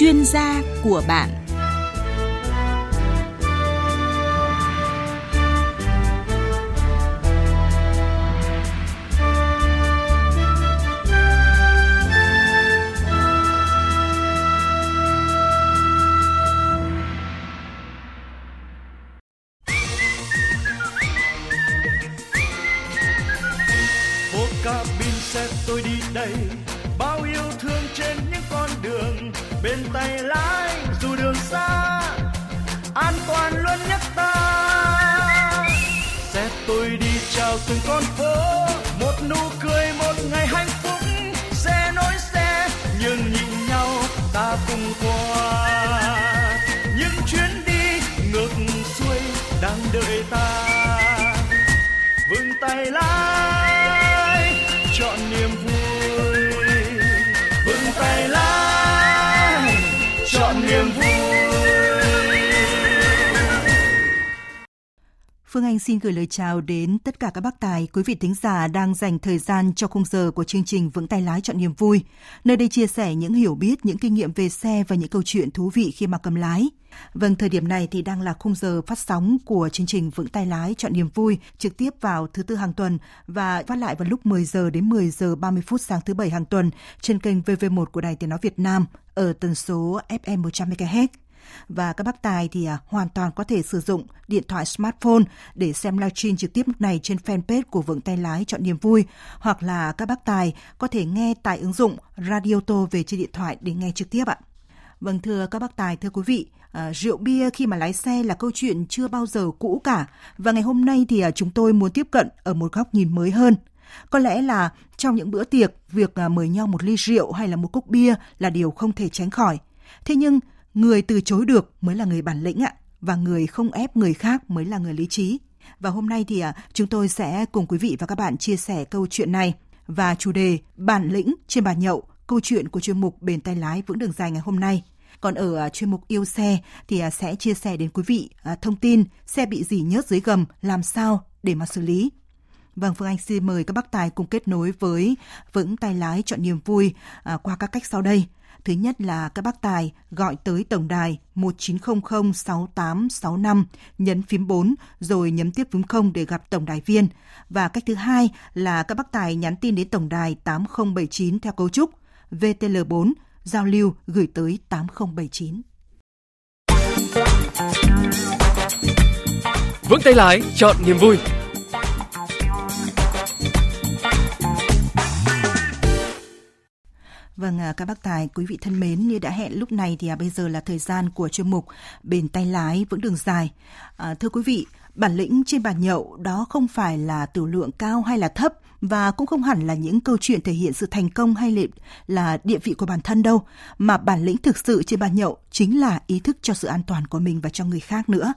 chuyên gia của bạn. Phương Anh xin gửi lời chào đến tất cả các bác tài, quý vị thính giả đang dành thời gian cho khung giờ của chương trình Vững tay lái chọn niềm vui. Nơi đây chia sẻ những hiểu biết, những kinh nghiệm về xe và những câu chuyện thú vị khi mà cầm lái. Vâng, thời điểm này thì đang là khung giờ phát sóng của chương trình Vững tay lái chọn niềm vui trực tiếp vào thứ tư hàng tuần và phát lại vào lúc 10 giờ đến 10 giờ 30 phút sáng thứ bảy hàng tuần trên kênh VV1 của Đài Tiếng nói Việt Nam ở tần số FM 100 MHz và các bác tài thì à, hoàn toàn có thể sử dụng điện thoại smartphone để xem livestream trực tiếp lúc này trên fanpage của Vững tay lái chọn niềm vui hoặc là các bác tài có thể nghe tại ứng dụng Radio Tô về trên điện thoại để nghe trực tiếp ạ. Vâng thưa các bác tài, thưa quý vị, À, rượu bia khi mà lái xe là câu chuyện chưa bao giờ cũ cả và ngày hôm nay thì à, chúng tôi muốn tiếp cận ở một góc nhìn mới hơn. Có lẽ là trong những bữa tiệc, việc à, mời nhau một ly rượu hay là một cốc bia là điều không thể tránh khỏi. Thế nhưng Người từ chối được mới là người bản lĩnh ạ và người không ép người khác mới là người lý trí. Và hôm nay thì à, chúng tôi sẽ cùng quý vị và các bạn chia sẻ câu chuyện này và chủ đề bản lĩnh trên bàn nhậu, câu chuyện của chuyên mục bền tay lái vững đường dài ngày hôm nay. Còn ở à, chuyên mục yêu xe thì à, sẽ chia sẻ đến quý vị thông tin xe bị dỉ nhớt dưới gầm làm sao để mà xử lý. Vâng, Phương Anh xin mời các bác tài cùng kết nối với vững tay lái chọn niềm vui qua các cách sau đây. Thứ nhất là các bác tài gọi tới tổng đài 1900 6865 nhấn phím 4 rồi nhấn tiếp phím 0 để gặp tổng đài viên. Và cách thứ hai là các bác tài nhắn tin đến tổng đài 8079 theo cấu trúc VTL4 giao lưu gửi tới 8079. Vững tay lái, chọn niềm vui. Vâng, à, các bác tài, quý vị thân mến, như đã hẹn lúc này thì à, bây giờ là thời gian của chuyên mục Bền tay lái vững đường dài. À, thưa quý vị, bản lĩnh trên bàn nhậu đó không phải là tử lượng cao hay là thấp và cũng không hẳn là những câu chuyện thể hiện sự thành công hay là, là địa vị của bản thân đâu, mà bản lĩnh thực sự trên bàn nhậu chính là ý thức cho sự an toàn của mình và cho người khác nữa.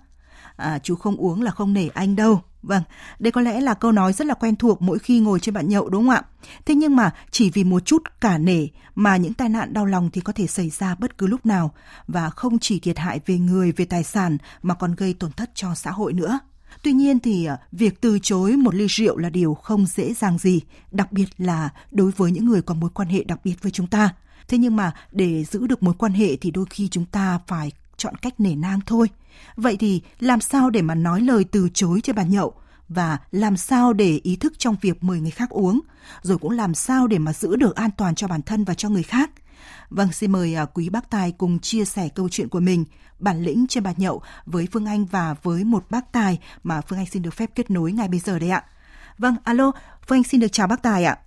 À, chú không uống là không nể anh đâu, Vâng, đây có lẽ là câu nói rất là quen thuộc mỗi khi ngồi trên bàn nhậu đúng không ạ? Thế nhưng mà chỉ vì một chút cả nể mà những tai nạn đau lòng thì có thể xảy ra bất cứ lúc nào và không chỉ thiệt hại về người, về tài sản mà còn gây tổn thất cho xã hội nữa. Tuy nhiên thì à, việc từ chối một ly rượu là điều không dễ dàng gì, đặc biệt là đối với những người có mối quan hệ đặc biệt với chúng ta. Thế nhưng mà để giữ được mối quan hệ thì đôi khi chúng ta phải chọn cách nể nang thôi. Vậy thì làm sao để mà nói lời từ chối trên bàn nhậu và làm sao để ý thức trong việc mời người khác uống, rồi cũng làm sao để mà giữ được an toàn cho bản thân và cho người khác. Vâng, xin mời à, quý bác tài cùng chia sẻ câu chuyện của mình, bản lĩnh trên bàn nhậu với Phương Anh và với một bác tài mà Phương Anh xin được phép kết nối ngay bây giờ đây ạ. Vâng, alo, Phương Anh xin được chào bác tài ạ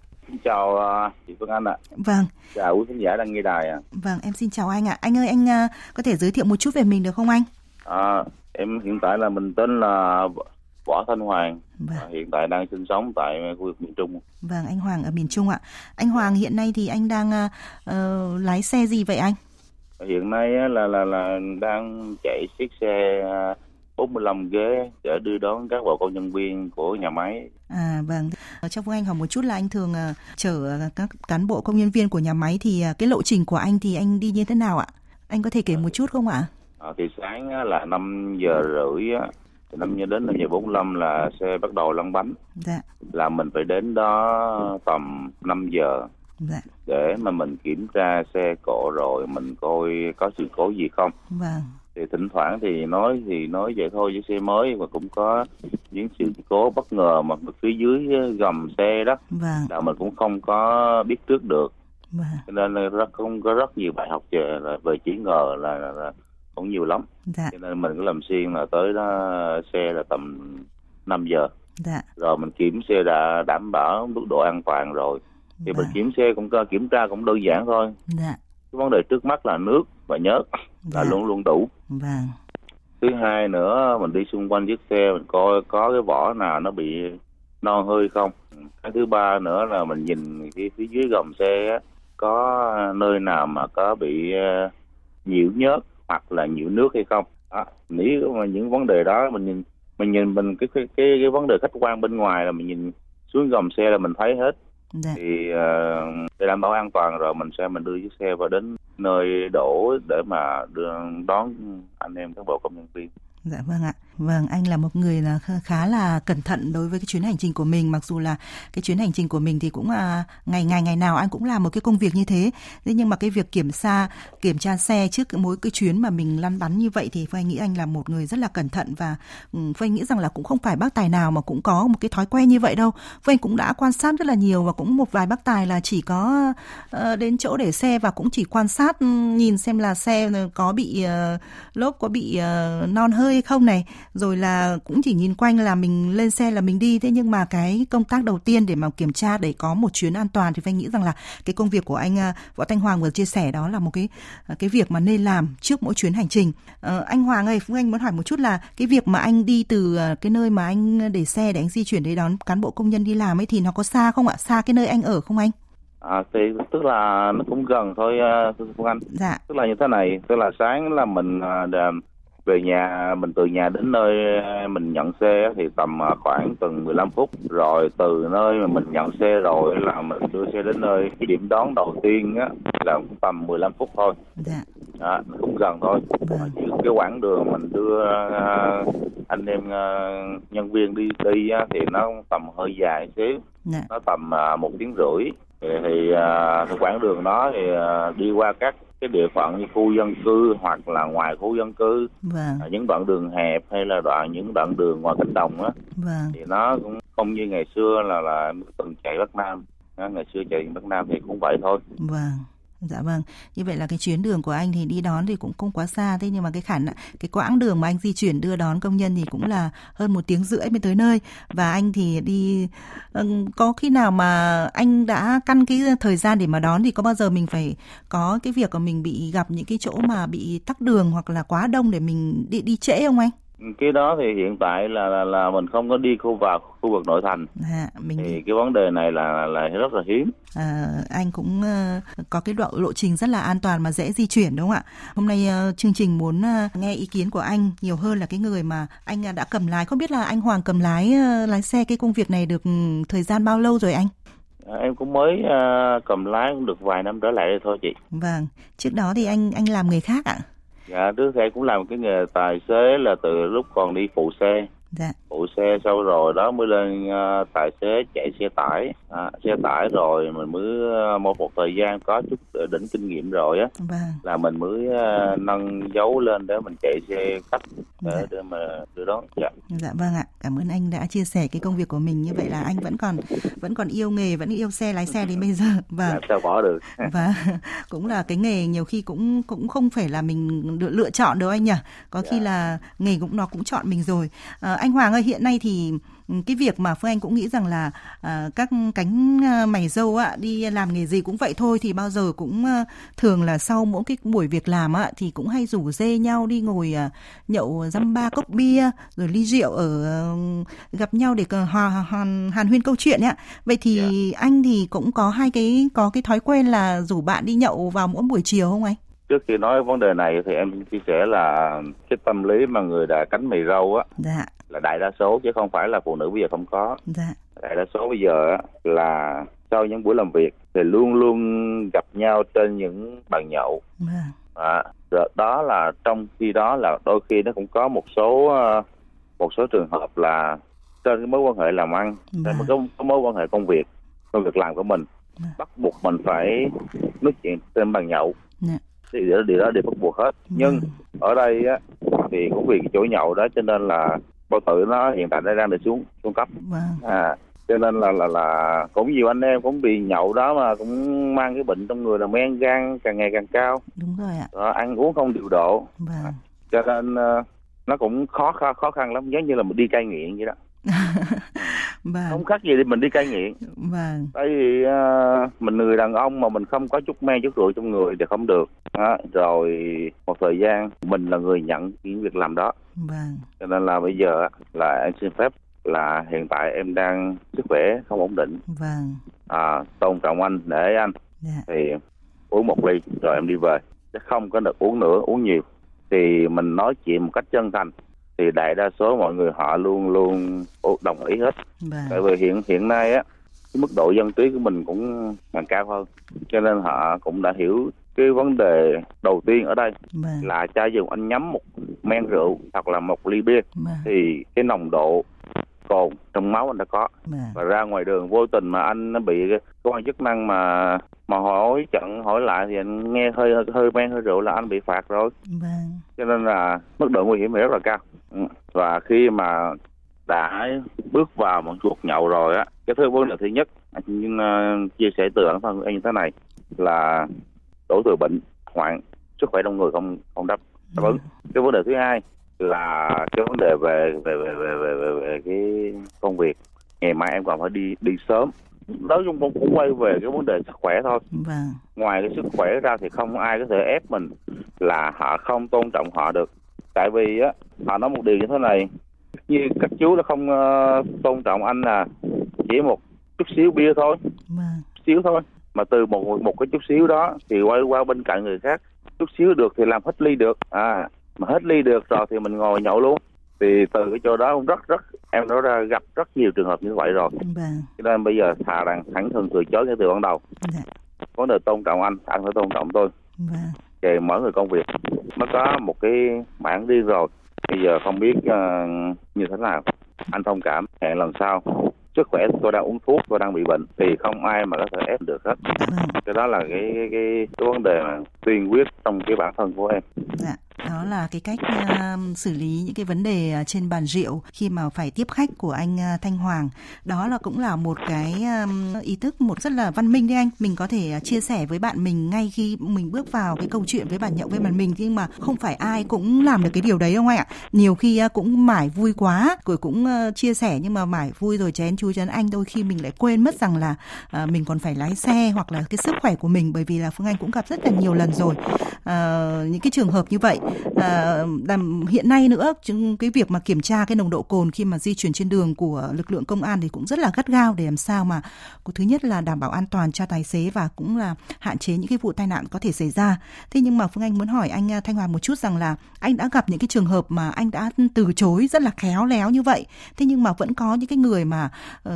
chào uh, chị Phương Anh ạ. Vâng. Chào quý khán giả đang nghe đài ạ. Vâng, em xin chào anh ạ. Anh ơi, anh uh, có thể giới thiệu một chút về mình được không anh? À, em hiện tại là mình tên là Võ Thanh Hoàng. Vâng. À, hiện tại đang sinh sống tại khu vực miền Trung. Vâng, anh Hoàng ở miền Trung ạ. Anh Hoàng hiện nay thì anh đang uh, lái xe gì vậy anh? Hiện nay là là là đang chạy chiếc xe 45 ghế để đưa đón các bà con nhân viên của nhà máy. À vâng. Cho Phương Anh hỏi một chút là anh thường uh, chở các cán bộ công nhân viên của nhà máy thì uh, cái lộ trình của anh thì anh đi như thế nào ạ? Anh có thể kể một chút không ạ? À, thì sáng là 5 giờ rưỡi thì năm giờ đến năm giờ 45 là xe bắt đầu lăn bánh. Dạ. Là mình phải đến đó tầm 5 giờ Dạ. để mà mình kiểm tra xe cộ rồi mình coi có sự cố gì không Vâng. Thì thỉnh thoảng thì nói thì nói vậy thôi với xe mới mà cũng có những sự cố bất ngờ mà phía dưới gầm xe đó Vâng. là mình cũng không có biết trước được Vâng. cho nên rất không có rất nhiều bài học về về chỉ ngờ là, là, là cũng nhiều lắm Dạ. cho nên mình cứ làm xuyên là tới đó xe là tầm 5 giờ Dạ. rồi mình kiểm xe đã đảm bảo mức độ an toàn rồi thì mình Vâng. kiểm xe cũng kiểm tra cũng đơn giản thôi Dạ. cái vấn đề trước mắt là nước và nhớt là Dạ. luôn luôn đủ Vâng. thứ hai nữa mình đi xung quanh chiếc xe mình coi có cái vỏ nào nó bị non hơi không cái thứ ba nữa là mình nhìn cái phía dưới gầm xe á, có nơi nào mà có bị ờ, nhiễu nhớt hoặc là nhiễu nước hay không đó. nếu mà những vấn đề đó mình nhìn mình nhìn mình cái cái cái, cái vấn đề khách quan bên ngoài là mình nhìn xuống gầm xe là mình thấy hết Dạ. thì ờ, để đảm bảo an toàn rồi mình sẽ mình đưa chiếc xe vào đến nơi đổ để mà đưa đón anh em các bộ công nhân viên Dạ vâng ạ. Vâng, anh là một người là khá là cẩn thận đối với cái chuyến hành trình của mình mặc dù là cái chuyến hành trình của mình thì cũng à, ngày ngày ngày nào anh cũng làm một cái công việc như thế. Thế nhưng mà cái việc kiểm tra kiểm tra xe trước mỗi cái chuyến mà mình lăn bắn như vậy thì Phương Anh nghĩ anh là một người rất là cẩn thận và ừ, Phương Anh nghĩ rằng là cũng không phải bác tài nào mà cũng có một cái thói quen như vậy đâu. Phương Anh cũng đã quan sát rất là nhiều và cũng một vài bác tài là chỉ có uh, đến chỗ để xe và cũng chỉ quan sát ừ, nhìn xem là xe ừ, có bị uh, lốp có bị uh, non hơi hay không này rồi là cũng chỉ nhìn quanh là mình lên xe là mình đi. Thế nhưng mà cái công tác đầu tiên để mà kiểm tra để có một chuyến an toàn thì anh nghĩ rằng là cái công việc của anh ờ, Võ Thanh Hoàng vừa chia sẻ đó là một cái ờ, cái việc mà nên làm trước mỗi chuyến hành trình. Ờ, anh Hoàng ơi Phương Anh muốn hỏi một chút là cái việc mà anh đi từ cái nơi mà anh để xe để anh di chuyển để đón cán bộ công nhân đi làm ấy thì nó có xa không ạ? Xa cái nơi anh ở không anh? À, thì tức là nó cũng gần thôi Phương Anh. Dạ. Tức là như thế này tức là sáng là mình à, về nhà mình từ nhà đến nơi mình nhận xe thì tầm à, khoảng từng 15 phút. Rồi từ nơi mà mình nhận xe rồi là mình đưa xe đến nơi. Cái điểm đón đầu tiên á là tầm 15 phút thôi. Dạ. Đó, cũng gần thôi. Vâng. Cái quãng đường mình đưa à, anh em à, nhân viên đi đi á, thì nó tầm hơi dài xíu. Dạ. Nó tầm một tiếng rưỡi. Thì, thì quãng đường đó thì đi qua các cái địa phận như khu dân cư hoặc là ngoài khu dân cư. Vâng. À, những đoạn đường hẹp hay là đoạn những đoạn đường ngoài cánh đồng á vâng. thì nó cũng không như ngày xưa là là từng chạy bắc nam. Đó, ngày xưa chạy bắc nam thì cũng vậy thôi. Vâng. Dạ vâng. Như vậy là cái chuyến đường của anh thì đi đón thì cũng không quá xa, thế nhưng mà cái khả năng, cái quãng đường mà anh di chuyển đưa đón công nhân thì cũng là hơn một tiếng rưỡi mới tới nơi và anh thì đi có khi nào mà anh đã căn cái thời gian để mà đón thì có bao giờ mình phải có cái việc mà mình bị gặp những cái chỗ mà bị tắc đường hoặc là quá đông để mình đi đi trễ không anh? Cái đó thì hiện tại là là, là mình không có đi khu vào khu vực nội thành Dạ, mình thì cái vấn đề này là là rất là hiếm À, anh cũng ờ, có cái đoạn lộ trình rất là an toàn mà dễ di chuyển đúng không ạ? Hôm nay ờ, chương trình muốn ờ, nghe ý kiến của anh nhiều hơn là cái người mà anh ờ, đã cầm lái. Không biết là anh Hoàng cầm lái lái xe cái công việc này được ừ, thời gian bao lâu rồi anh? à, em cũng mới à, cầm lái cũng được vài năm trở lại đây thôi chị Vâng, trước đó thì anh anh làm người khác ạ? Dạ đứa đây cũng làm cái nghề tài xế là từ lúc còn đi phụ xe. Dạ, phụ xe sau rồi đó mới lên ờ, tài xế chạy xe tải à, xe tải rồi mình mới ờ, một một thời gian có chút đỉnh kinh nghiệm rồi á vâng, là mình mới nâng dấu lên để mình chạy xe khách để, Dạ. để mà đưa đón dạ dạ vâng ạ. Cảm ơn anh đã chia sẻ cái công việc của mình như vậy là anh vẫn còn vẫn còn yêu nghề, vẫn yêu xe lái xe đến bây giờ. Vâng. làm sao bỏ được và cũng là cái nghề nhiều khi cũng cũng không phải là mình lựa, lựa chọn đâu anh nhỉ có khi Dạ. là nghề cũng nó cũng chọn mình rồi à, anh Hoàng ơi hiện nay thì ừ, cái việc mà Phương Anh cũng nghĩ rằng là à, các cánh à, mày dâu ạ đi làm nghề gì cũng vậy thôi thì bao giờ cũng à, thường là sau mỗi cái buổi việc làm ạ thì cũng hay rủ dê nhau đi ngồi à, nhậu dăm ba cốc bia rồi ly rượu ở ờ, gặp nhau để hòa hàn, hàn huyên câu chuyện ạ. Vậy thì anh thì cũng có hai cái có cái thói quen là rủ bạn đi nhậu vào mỗi buổi chiều không anh? Trước khi nói vấn đề này thì em chia sẻ là cái tâm lý mà người đã cánh mì râu á dạ là đại đa số chứ không phải là phụ nữ bây giờ không có dạ đại đa số bây giờ á, là sau những buổi làm việc thì luôn luôn gặp nhau trên những bàn nhậu vâng à, đó là trong khi đó là đôi khi nó cũng có một số ờ, một số trường hợp là trên cái mối quan hệ làm ăn trên Vâng. cái, cái mối quan hệ công việc công việc làm của mình Dạ. bắt buộc mình phải nói chuyện trên bàn nhậu Dạ. thì điều đó, đều bắt buộc hết nhưng Vâng. ở đây á thì cũng vì cái chỗ nhậu đó cho nên là bao tử nó hiện tại nó đang được xuống xuống cấp Vâng. à cho nên là là là cũng nhiều anh em cũng bị nhậu đó mà cũng mang cái bệnh trong người là men gan càng ngày càng cao Đúng rồi ạ. Đó, ăn uống không điều độ Vâng. cho nên ờ, nó cũng khó khó khó khăn lắm giống như là mình đi cai nghiện vậy đó Vâng. không khác gì để mình đi cai nghiện Vâng. tại vì ờ, mình người đàn ông mà mình không có chút men chút rượu trong người thì không được đó. rồi một thời gian mình là người nhận những việc làm đó Vâng. cho nên là bây giờ là em xin phép là hiện tại em đang sức khỏe không ổn định Vâng. à, tôn trọng anh để anh Dạ. thì uống một ly rồi em đi về chứ không có được uống nữa uống nhiều thì mình nói chuyện một cách chân thành thì đại đa số mọi người họ luôn luôn đồng ý hết tại Vâng. vì hiện hiện nay á cái mức độ dân trí của mình cũng càng cao hơn cho nên họ cũng đã hiểu cái vấn đề đầu tiên ở đây Vâng. là cha dùng anh nhắm một men rượu hoặc là một ly bia Vâng. thì cái nồng độ cồn trong máu anh đã có Vâng. và ra ngoài đường vô tình mà anh nó bị cơ quan chức năng mà mà hỏi chặn hỏi lại thì anh nghe hơi hơi, men hơi rượu là anh bị phạt rồi. Vâng. cho nên là mức độ nguy hiểm này rất là cao. Ừ. và khi mà đã bước vào một cuộc nhậu rồi á cái thứ vấn đề thứ nhất anh uh, chia sẻ từ bản thân anh như thế này là đổ từ bệnh hoạn sức khỏe trong người không không đáp đáp ứng. Cái vấn đề thứ hai là cái vấn đề về về về về về, về, về cái công việc. Ngày mai em còn phải đi đi sớm nói chung cũng cũng quay về cái vấn đề sức khỏe thôi. Vâng. ngoài cái sức khỏe ra thì không ai có thể ép mình là họ không tôn trọng họ được. Tại vì á họ nói một điều như thế này như các chú đã không ờ, tôn trọng anh là chỉ một chút xíu bia thôi. Vâng. xíu thôi. Mà từ một một cái chút xíu đó thì quay qua bên cạnh người khác chút xíu được thì làm hết ly được. À mà hết ly được rồi thì mình ngồi nhậu luôn thì từ cái chỗ đó cũng rất rất em nói ra gặp rất nhiều trường hợp như vậy rồi. Vâng. cho nên bây giờ thà rằng thẳng thừng từ chối ngay từ ban đầu. Dạ. vấn đề tôn trọng anh anh phải tôn trọng tôi. Vâng. về mỗi người công việc. Nó có một cái bản riêng rồi. Bây giờ không biết ờ, như thế nào. Anh thông cảm hẹn lần sau. Sức khỏe tôi đang uống thuốc tôi đang bị bệnh. Thì không ai mà có thể ép được hết. Vâng. cái đó là cái cái cái, cái vấn đề mà tuyên quyết trong cái bản thân của em. Dạ, đó là cái cách uh, xử lý những cái vấn đề à, trên bàn rượu khi mà phải tiếp khách của anh uh, Thanh Hoàng. Đó là cũng là một cái um, ý thức một rất là văn minh đấy anh. Mình có thể uh, chia sẻ với bạn mình ngay khi mình bước vào cái câu chuyện với bạn nhậu với bạn mình nhưng mà không phải ai cũng làm được cái điều đấy đâu anh ạ. Nhiều khi uh, cũng mải vui quá rồi cũng uh, chia sẻ nhưng mà mải vui rồi chén chú chén anh đôi khi mình lại quên mất rằng là uh, mình còn phải lái xe hoặc là cái sức khỏe của mình bởi vì là Phương Anh cũng gặp rất là nhiều lần rồi uh, những cái trường hợp như vậy à, hiện nay nữa chứng- cái việc mà kiểm tra cái nồng độ cồn khi mà di chuyển trên đường của lực lượng công an thì cũng rất là gắt gao để làm sao mà thứ nhất là đảm bảo an toàn cho tài xế và cũng là hạn chế những cái vụ tai nạn có thể xảy ra. Thế nhưng mà Phương Anh muốn hỏi anh à, Thanh Hoàng một chút rằng là anh đã gặp những cái trường hợp mà anh đã từ chối rất là khéo léo như vậy. Thế nhưng mà vẫn có những cái người mà uh,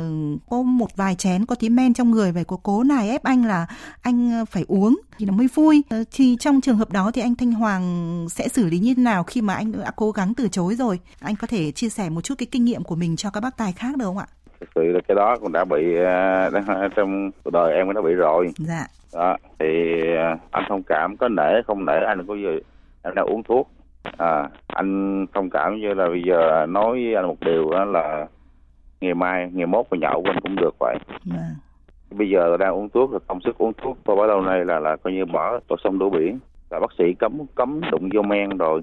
có một vài chén có tí men trong người về có cố này ép anh là anh ờ, phải uống thì nó mới vui. Thì trong trường hợp đó thì anh Thanh Hoàng sẽ xử lý như thế nào khi mà anh đã cố gắng từ chối rồi? Anh có thể chia sẻ một chút cái kinh nghiệm của mình cho các bác tài khác được không ạ? Thực sự là cái đó cũng đã bị ờ, đã- trong cuộc đời em cũng đã bị rồi. Dạ. Đó thì ờ, anh thông cảm có nể không nể anh có gì anh đang uống thuốc. À anh thông cảm như là bây giờ nói với anh một điều đó là ngày mai ngày mốt mà nhậu anh cũng được vậy. Vâng bây giờ đang uống thuốc là công sức uống thuốc tôi bấy lâu nay là là coi như bỏ tội sông đổ biển là bác sĩ cấm cấm đụng vô men rồi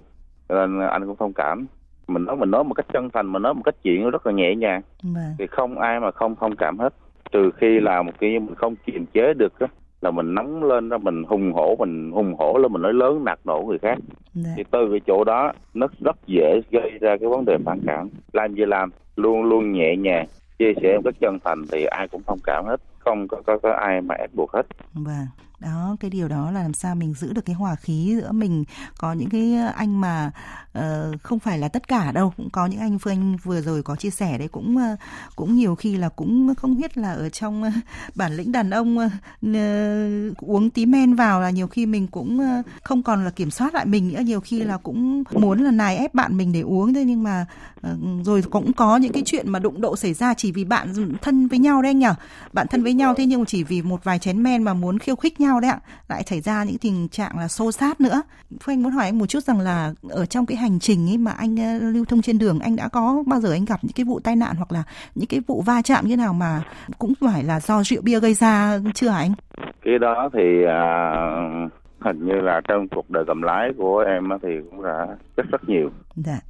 nên anh cũng thông cảm. Mình nói mình nói một cách chân thành mình nói một cách chuyện rất là nhẹ nhàng. Vâng. Thì không ai mà không thông cảm hết. Trừ khi là một cái mình không kiềm chế được á là mình nóng lên đó mình hùng hổ mình hùng hổ lên mình nói lớn nạt nổ người khác. Dạ. Thì từ cái chỗ đó nó rất dễ gây ra cái vấn đề phản cảm. Làm gì làm luôn luôn nhẹ nhàng chia sẻ một cách chân thành thì ai cũng thông cảm hết. Không có có, có ai mà ép buộc hết. Vâng đó cái điều đó là làm sao mình giữ được cái hòa khí giữa mình. Có những cái ờ, anh mà uh, không phải là tất cả đâu cũng có những anh phương anh vừa rồi có chia sẻ đấy cũng uh, cũng nhiều khi là cũng không biết là ở trong uh, bản lĩnh đàn ông uh, uống tí men vào là nhiều khi mình cũng uh, không còn là kiểm soát lại mình nữa. Nhiều khi là cũng muốn là nài ép bạn mình để uống thế nhưng mà uh, rồi cũng có những cái chuyện mà đụng độ xảy ra chỉ vì bạn thân với nhau đấy anh nhở bạn thân với nhau thế nhưng chỉ vì một vài chén men mà muốn khiêu khích nhau đấy ạ. Lại xảy ra những tình trạng là xô sát nữa. Phương anh muốn hỏi anh một chút rằng là ở trong cái hành trình ấy mà anh uh, lưu thông trên đường anh đã có bao giờ anh gặp những cái vụ tai nạn hoặc là những cái vụ va chạm như nào mà cũng phải là do rượu bia gây ra chưa hả anh? Cái đó thì à, hình như là trong cuộc đời cầm lái của em thì cũng đã rất rất nhiều. Dạ.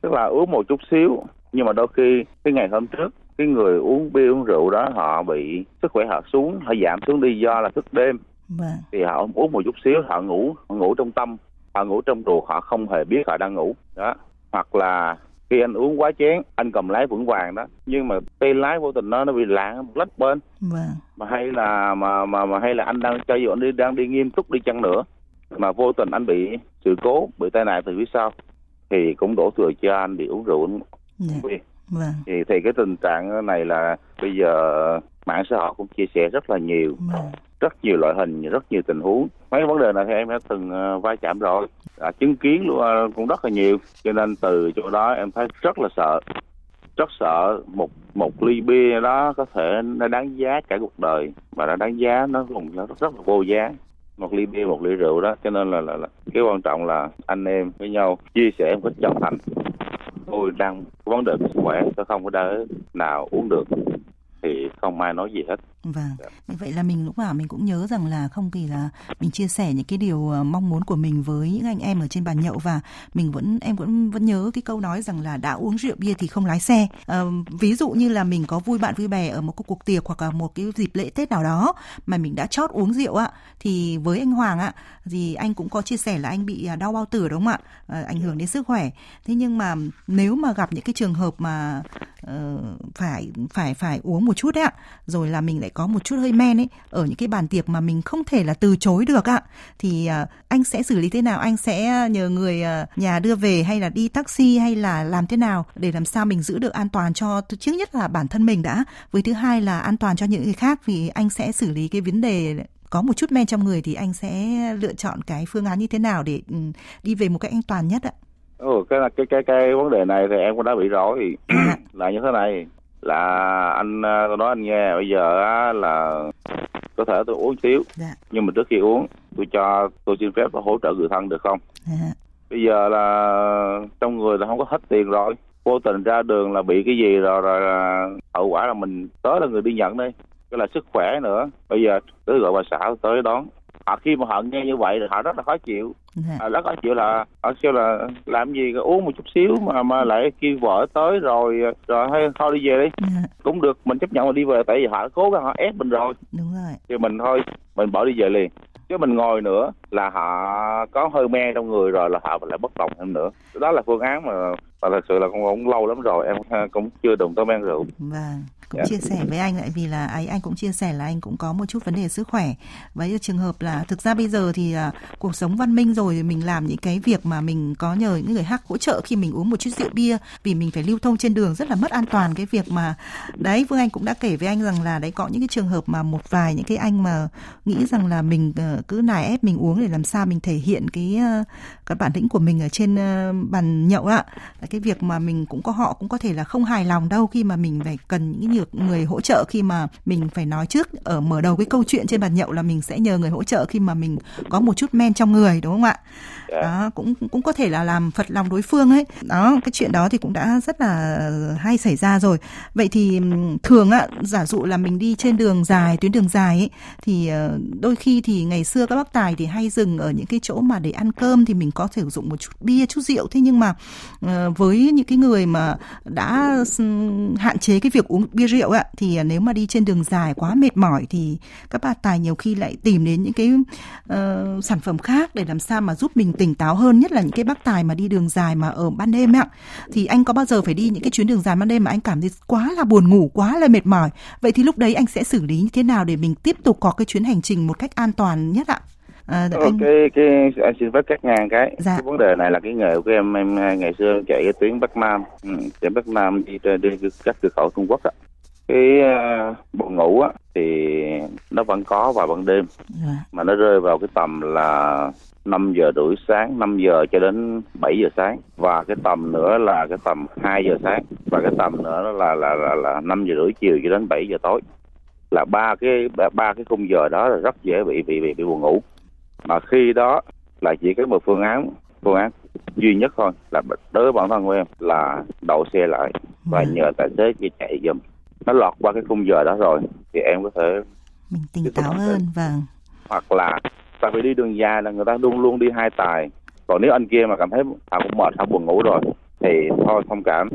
Tức là uống một chút xíu nhưng mà đôi khi cái ngày hôm trước cái người uống bia uống rượu đó họ bị sức khỏe họ xuống họ giảm xuống đi do là thức đêm vâng. Thì họ uống một chút xíu họ ngủ họ ngủ trong tâm họ ngủ trong ruột họ không hề biết họ đang ngủ. Đó. Hoặc là khi anh uống quá chén anh cầm lái vững vàng đó. Nhưng mà tay lái vô tình nó nó bị lạng lách bên. Vâng. Mà hay là mà mà mà hay là anh đang cho dù anh đi đang đi nghiêm túc đi chăng nữa mà vô tình anh bị sự cố bị tai nạn từ phía sau thì cũng đổ thừa cho anh bị uống rượu dạ. bia vâng. Thì thì cái tình trạng này là bây giờ mạng xã hội cũng chia sẻ rất là nhiều. Vâng. Rất nhiều loại hình rất nhiều tình huống. Mấy vấn đề này thì em đã từng uh, va chạm rồi. À, chứng kiến luôn uh, cũng rất là nhiều. Cho nên từ chỗ đó em thấy rất là sợ. Rất sợ một một ly bia đó có thể nó đáng giá cả cuộc đời. Và nó đáng giá nó cũng rất, rất là vô giá. Một ly bia một ly rượu đó. Cho nên là, là, là cái quan trọng là anh em với nhau chia sẻ một cách chân thành tôi đang có vấn đề sức khỏe, tôi không có đỡ nào uống được, thì không ai nói gì hết. Vâng, Dạ. như vậy là mình lúc nào mình cũng nhớ rằng là không kỳ là mình chia sẻ những cái điều ờ, mong muốn của mình với những anh em ở trên bàn nhậu và mình vẫn em vẫn vẫn nhớ cái câu nói rằng là đã uống rượu bia thì không lái xe. Ờ, ví dụ như là mình có vui bạn vui bè ở một cái cuộc tiệc hoặc là một cái dịp lễ Tết nào đó mà mình đã chót uống rượu ạ thì với anh Hoàng ạ thì anh cũng có chia sẻ là anh bị à, đau bao tử đúng không ạ? Ờ, ảnh hưởng đến sức khỏe. Thế nhưng mà nếu mà gặp những cái trường hợp mà ờ, phải phải phải uống một chút đấy ạ rồi là mình lại có một chút hơi men ấy ở những cái bàn tiệc mà mình không thể là từ chối được ạ. Thì à, anh sẽ xử lý thế nào? Anh sẽ nhờ người à, nhà đưa về hay là đi taxi hay là làm thế nào để làm sao mình giữ được an toàn cho trước nhất là bản thân mình đã. Với thứ hai là an toàn cho những người khác vì anh sẽ xử lý cái vấn đề có một chút men trong người thì anh sẽ lựa chọn cái phương án như thế nào để ừ, đi về một cách an toàn nhất ạ. Ồ, cái cái cái cái vấn đề này thì em cũng đã bị rồi À. là như thế này là anh tôi nói anh nghe bây giờ á, là có thể tôi uống xíu dạ. nhưng mà trước khi uống tôi cho tôi xin phép tôi hỗ trợ người thân được không? Dạ. Bây giờ là trong người là không có hết tiền rồi vô tình ra đường là bị cái gì rồi rồi là hậu quả là mình tới là người đi nhận đi cái là sức khỏe nữa. Bây giờ tới gọi bà xã tới đón họ khi mà họ nghe như vậy thì họ rất là khó chịu. À, rất khó chịu là họ kêu là làm gì uống một chút xíu mà mà lại kêu vợ tới rồi rồi hay thôi đi về đi. Dạ, cũng được mình chấp nhận mà đi về tại vì họ cố gắng họ ép mình rồi. Đúng rồi. Thì mình thôi mình bỏ đi về liền. Chứ mình ngồi nữa là họ có hơi me trong người rồi là họ lại bất động em nữa đó là phương án mà mà thật sự là cũng, cũng lâu lắm rồi em cũng chưa đụng tới men rượu Vâng, cũng Dạ. chia sẻ với anh lại vì là ấy anh cũng chia sẻ là anh cũng có một chút vấn đề sức khỏe. Với trường hợp là thực ra bây giờ thì à, cuộc sống văn minh rồi mình làm những cái việc mà mình có nhờ những người khác hỗ trợ khi mình uống một chút rượu bia vì mình phải lưu thông trên đường rất là mất an toàn cái việc mà đấy Vương Anh cũng đã kể với anh rằng là đấy có những cái trường hợp mà một vài những cái anh mà nghĩ rằng là mình ờ, cứ nài ép mình uống để làm sao mình thể hiện cái ờ, cái bản lĩnh của mình ở trên ờ, bàn nhậu ạ. Là cái việc mà mình cũng có họ cũng có thể là không hài lòng đâu khi mà mình phải cần những người hỗ trợ khi mà mình phải nói trước ở mở đầu cái câu chuyện trên bàn nhậu là mình sẽ nhờ người hỗ trợ khi mà mình có một chút men trong người đúng không ạ? Dạ. Đó cũng cũng có thể là làm phật lòng đối phương ấy. Đó cái chuyện đó thì cũng đã rất là hay xảy ra rồi. Vậy thì thường ạ giả dụ là mình đi trên đường dài tuyến đường dài ấy thì ờ, đôi khi thì ngày xưa các bác tài thì hay hay dừng ở những cái chỗ mà để ăn cơm thì mình có thể sử dụng một chút bia chút rượu. Thế nhưng mà ờ, với những cái người mà đã hạn chế cái việc uống bia rượu ạ thì à, nếu mà đi trên đường dài quá mệt mỏi thì các bà tài nhiều khi lại tìm đến những cái uh, sản phẩm khác để làm sao mà giúp mình tỉnh táo hơn. Nhất là những cái bác tài mà đi đường dài mà ở ban đêm ạ. Thì anh có bao giờ phải đi những cái chuyến đường dài ban đêm mà anh cảm thấy quá là buồn ngủ quá là mệt mỏi? Vậy thì lúc đấy anh sẽ xử lý như thế nào để mình tiếp tục có cái chuyến hành trình một cách an toàn nhất ạ? À, anh... cái cái anh xin phép cắt ngang cái. Dạ. cái vấn đề này là cái nghề của em em ngày xưa chạy cái tuyến bắc nam. Ừ, tuyến bắc nam đi đi, đi các cửa khẩu trung quốc ạ cái uh, buồn ngủ á thì nó vẫn có vào ban đêm. Dạ. mà nó rơi vào cái tầm là 5 giờ rưỡi sáng 5 giờ cho đến 7 giờ sáng. Và cái tầm nữa là cái tầm 2 giờ sáng. Và cái tầm nữa là là là, là 5 giờ rưỡi chiều cho đến 7 giờ tối. Là ba cái ba cái khung giờ đó là rất dễ bị bị bị, bị buồn ngủ mà khi đó là chỉ có một phương án phương án duy nhất thôi là đối bản thân của em là đậu xe lại và nhờ tài xế chỉ chạy giùm. Nó lọt qua cái khung giờ đó rồi thì em có thể mình tỉnh táo hơn vâng. Hoặc là tại vì đi đường dài là người ta luôn luôn đi hai tài. Còn nếu anh kia mà cảm thấy à cũng mệt hoặc buồn ngủ rồi thì thôi thông cảm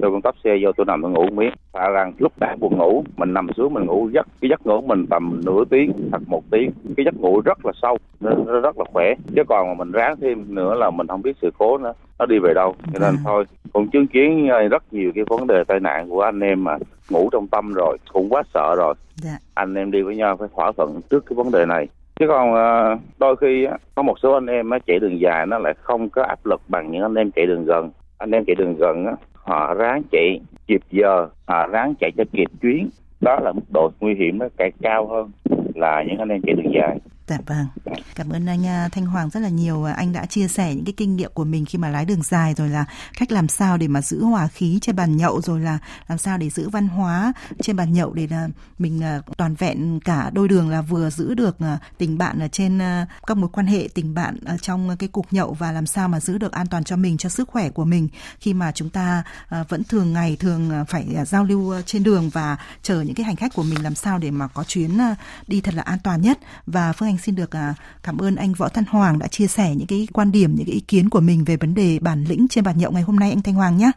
tôi cũng tấp xe vô tôi nằm tôi ngủ miếng và rằng lúc đang buồn ngủ mình nằm xuống mình ngủ giấc cái giấc ngủ mình tầm nửa tiếng hoặc một tiếng. Cái giấc ngủ rất là sâu nó rất là khỏe. Chứ còn mà mình ráng thêm nữa là mình không biết sự cố nữa nó đi về đâu. Cho nên à. thôi cũng chứng kiến rất nhiều cái vấn đề tai nạn của anh em mà ngủ trong tâm rồi cũng quá sợ rồi. Dạ. anh em đi với nhau phải thỏa thuận trước cái vấn đề này. Chứ còn ờ, đôi khi có một số anh em chạy đường dài nó lại không có áp lực bằng những anh em chạy đường gần anh em chạy đường gần á. Họ ráng chạy kịp giờ, họ ráng chạy cho kịp chuyến. Đó là mức độ nguy hiểm nó càng cao hơn là những anh em chạy đường dài. Dạ vâng. Cảm ơn à, anh Thanh Hoàng rất là nhiều. À, anh đã chia sẻ những cái kinh nghiệm của mình khi mà lái đường dài, rồi là cách làm sao để mà giữ hòa khí trên bàn nhậu, rồi là làm sao để giữ văn hóa trên bàn nhậu để là mình à, toàn vẹn cả đôi đường là vừa giữ được tình bạn ở trên các mối quan hệ, tình bạn ở trong cái cuộc nhậu và làm sao mà giữ được an toàn cho mình, cho sức khỏe của mình khi mà chúng ta vẫn thường ngày thường phải giao lưu trên đường và chờ những cái hành khách của mình làm sao để mà có chuyến đi thật là an toàn nhất và Phương Anh xin được à, cảm ơn anh Võ Thanh Hoàng đã chia sẻ những cái quan điểm, những cái ý kiến của mình về vấn đề bản lĩnh trên bàn nhậu ngày hôm nay anh Thanh Hoàng nhé.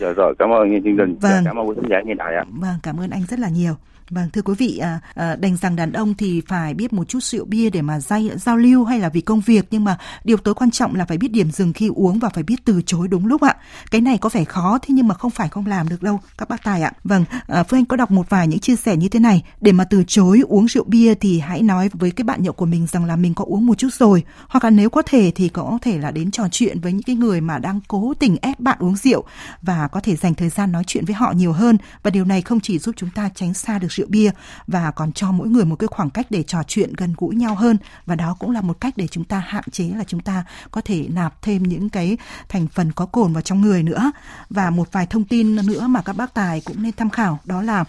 Dạ rồi, cảm ơn chương trình. Vâng. Cảm ơn quý khán giả nghe đài ạ. Vâng, cảm ơn anh rất là nhiều. Vâng, thưa quý vị, à, à, đành rằng đàn ông thì phải biết một chút rượu bia để mà dây, giao lưu hay là vì công việc, nhưng mà điều tối quan trọng là phải biết điểm dừng khi uống và phải biết từ chối đúng lúc ạ. Cái này có vẻ khó, thế nhưng mà không phải không làm được đâu, các bác tài ạ. Vâng, à, Phương Anh có đọc một vài những chia sẻ như thế này. Để mà từ chối uống rượu bia thì hãy nói với cái bạn nhậu của mình rằng là mình có uống một chút rồi. Hoặc là nếu có thể thì có thể là đến trò chuyện với những cái người mà đang cố tình ép bạn uống rượu và có thể dành thời gian nói chuyện với họ nhiều hơn. Và điều này không chỉ giúp chúng ta tránh xa được rượu rượu bia và còn cho mỗi người một cái khoảng cách để trò chuyện gần gũi nhau hơn. Và đó cũng là một cách để chúng ta hạn chế là chúng ta có thể nạp thêm những cái thành phần có cồn vào trong người nữa. Và một vài thông tin nữa mà các bác tài cũng nên tham khảo, đó là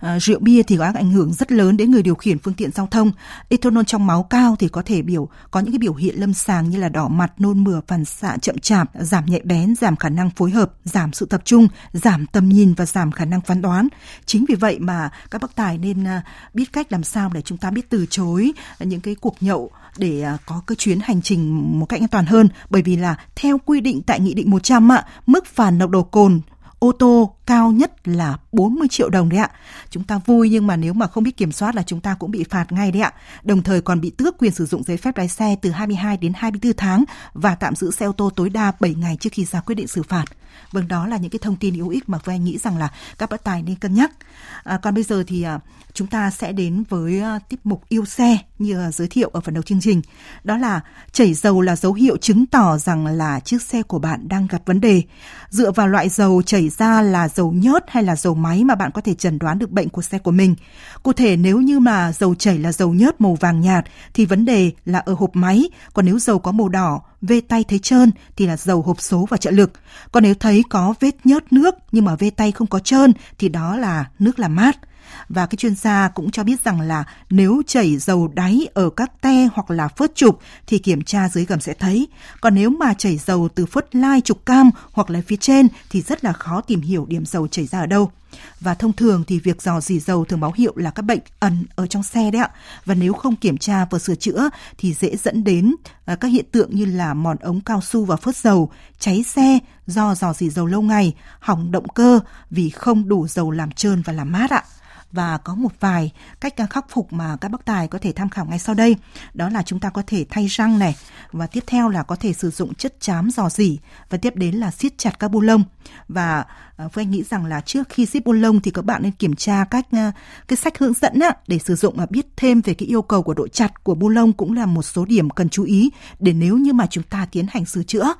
À, rượu bia thì có ảnh hưởng rất lớn đến người điều khiển phương tiện giao thông. Ethanol trong máu cao thì có thể biểu có những cái biểu hiện lâm sàng như là đỏ mặt, nôn mửa, phản xạ chậm chạp, giảm nhạy bén, giảm khả năng phối hợp, giảm sự tập trung, giảm tầm nhìn và giảm khả năng phán đoán. Chính vì vậy mà các bác tài nên à, biết cách làm sao để chúng ta biết từ chối những cái cuộc nhậu để à, có cái chuyến hành trình một cách an toàn hơn bởi vì là theo quy định tại nghị định 100 ạ, mức phạt nồng độ cồn ô tô cao nhất là 40 triệu đồng đấy ạ. Chúng ta vui nhưng mà nếu mà không biết kiểm soát là chúng ta cũng bị phạt ngay đấy ạ. Đồng thời còn bị tước quyền sử dụng giấy phép lái xe từ 22 đến 24 tháng và tạm giữ xe ô tô tối đa 7 ngày trước khi ra quyết định xử phạt. Vâng, đó là những cái thông tin hữu ích mà Anh nghĩ rằng là các bác tài nên cân nhắc. À, còn bây giờ thì à, chúng ta sẽ đến với à, tiết mục yêu xe như à, giới thiệu ở phần đầu chương trình. Đó là chảy dầu là dấu hiệu chứng tỏ rằng là chiếc xe của bạn đang gặp vấn đề. Dựa vào loại dầu chảy ra là dầu nhớt hay là dầu máy mà bạn có thể chẩn đoán được bệnh của xe của mình. Cụ thể nếu như mà dầu chảy là dầu nhớt màu vàng nhạt thì vấn đề là ở hộp máy, còn nếu dầu có màu đỏ vê tay thấy trơn thì là dầu hộp số và trợ lực. Còn nếu thấy có vết nhớt nước nhưng mà vê tay không có trơn thì đó là nước làm mát. Và cái chuyên gia cũng cho biết rằng là nếu chảy dầu đáy ở các te hoặc là phớt trục thì kiểm tra dưới gầm sẽ thấy. Còn nếu mà chảy dầu từ phớt lai trục cam hoặc là phía trên thì rất là khó tìm hiểu điểm dầu chảy ra ở đâu. Và thông thường thì việc dò dỉ dầu thường báo hiệu là các bệnh ẩn ở trong xe đấy ạ. Và nếu không kiểm tra và sửa chữa thì dễ dẫn đến à, các hiện tượng như là mòn ống cao su và phớt dầu, cháy xe do dò dỉ dầu lâu ngày, hỏng động cơ vì không đủ dầu làm trơn và làm mát ạ và có một vài cách khắc phục mà các bác tài có thể tham khảo ngay sau đây. Đó là chúng ta có thể thay răng này và tiếp theo là có thể sử dụng chất chám dò dỉ và tiếp đến là siết chặt các bu lông. Và à, uh, Phương Anh nghĩ rằng là trước khi siết bu lông thì các bạn nên kiểm tra cách à, cái sách hướng dẫn á, để sử dụng và biết thêm về cái yêu cầu của độ chặt của bu lông cũng là một số điểm cần chú ý để nếu như mà chúng ta tiến hành sửa chữa.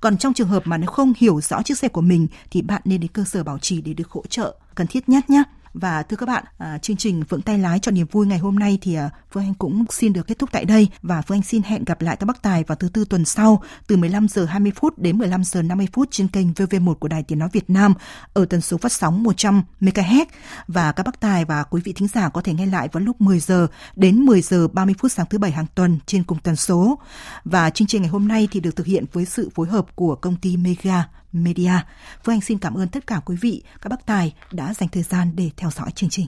Còn trong trường hợp mà nếu không hiểu rõ chiếc xe của mình thì bạn nên đến cơ sở bảo trì để được hỗ trợ cần thiết nhất nhé. Và thưa các bạn, à, chương trình Vững tay lái cho niềm vui ngày hôm nay thì à, Phương Anh cũng xin được kết thúc tại đây. Và Phương Anh xin hẹn gặp lại các bác tài vào thứ tư tuần sau từ 15 giờ 20 phút đến 15 giờ 50 phút trên kênh VV1 của Đài Tiếng nói Việt Nam ở tần số phát sóng 100 MHz và các bác tài và quý vị thính giả có thể nghe lại vào lúc 10 giờ đến 10 giờ 30 phút sáng thứ bảy hàng tuần trên cùng tần số. Và chương trình ngày hôm nay thì được thực hiện với sự phối hợp của công ty Mega. Media. Phương Anh xin cảm ơn tất cả quý vị, các bác tài đã dành thời gian để theo dõi chương trình.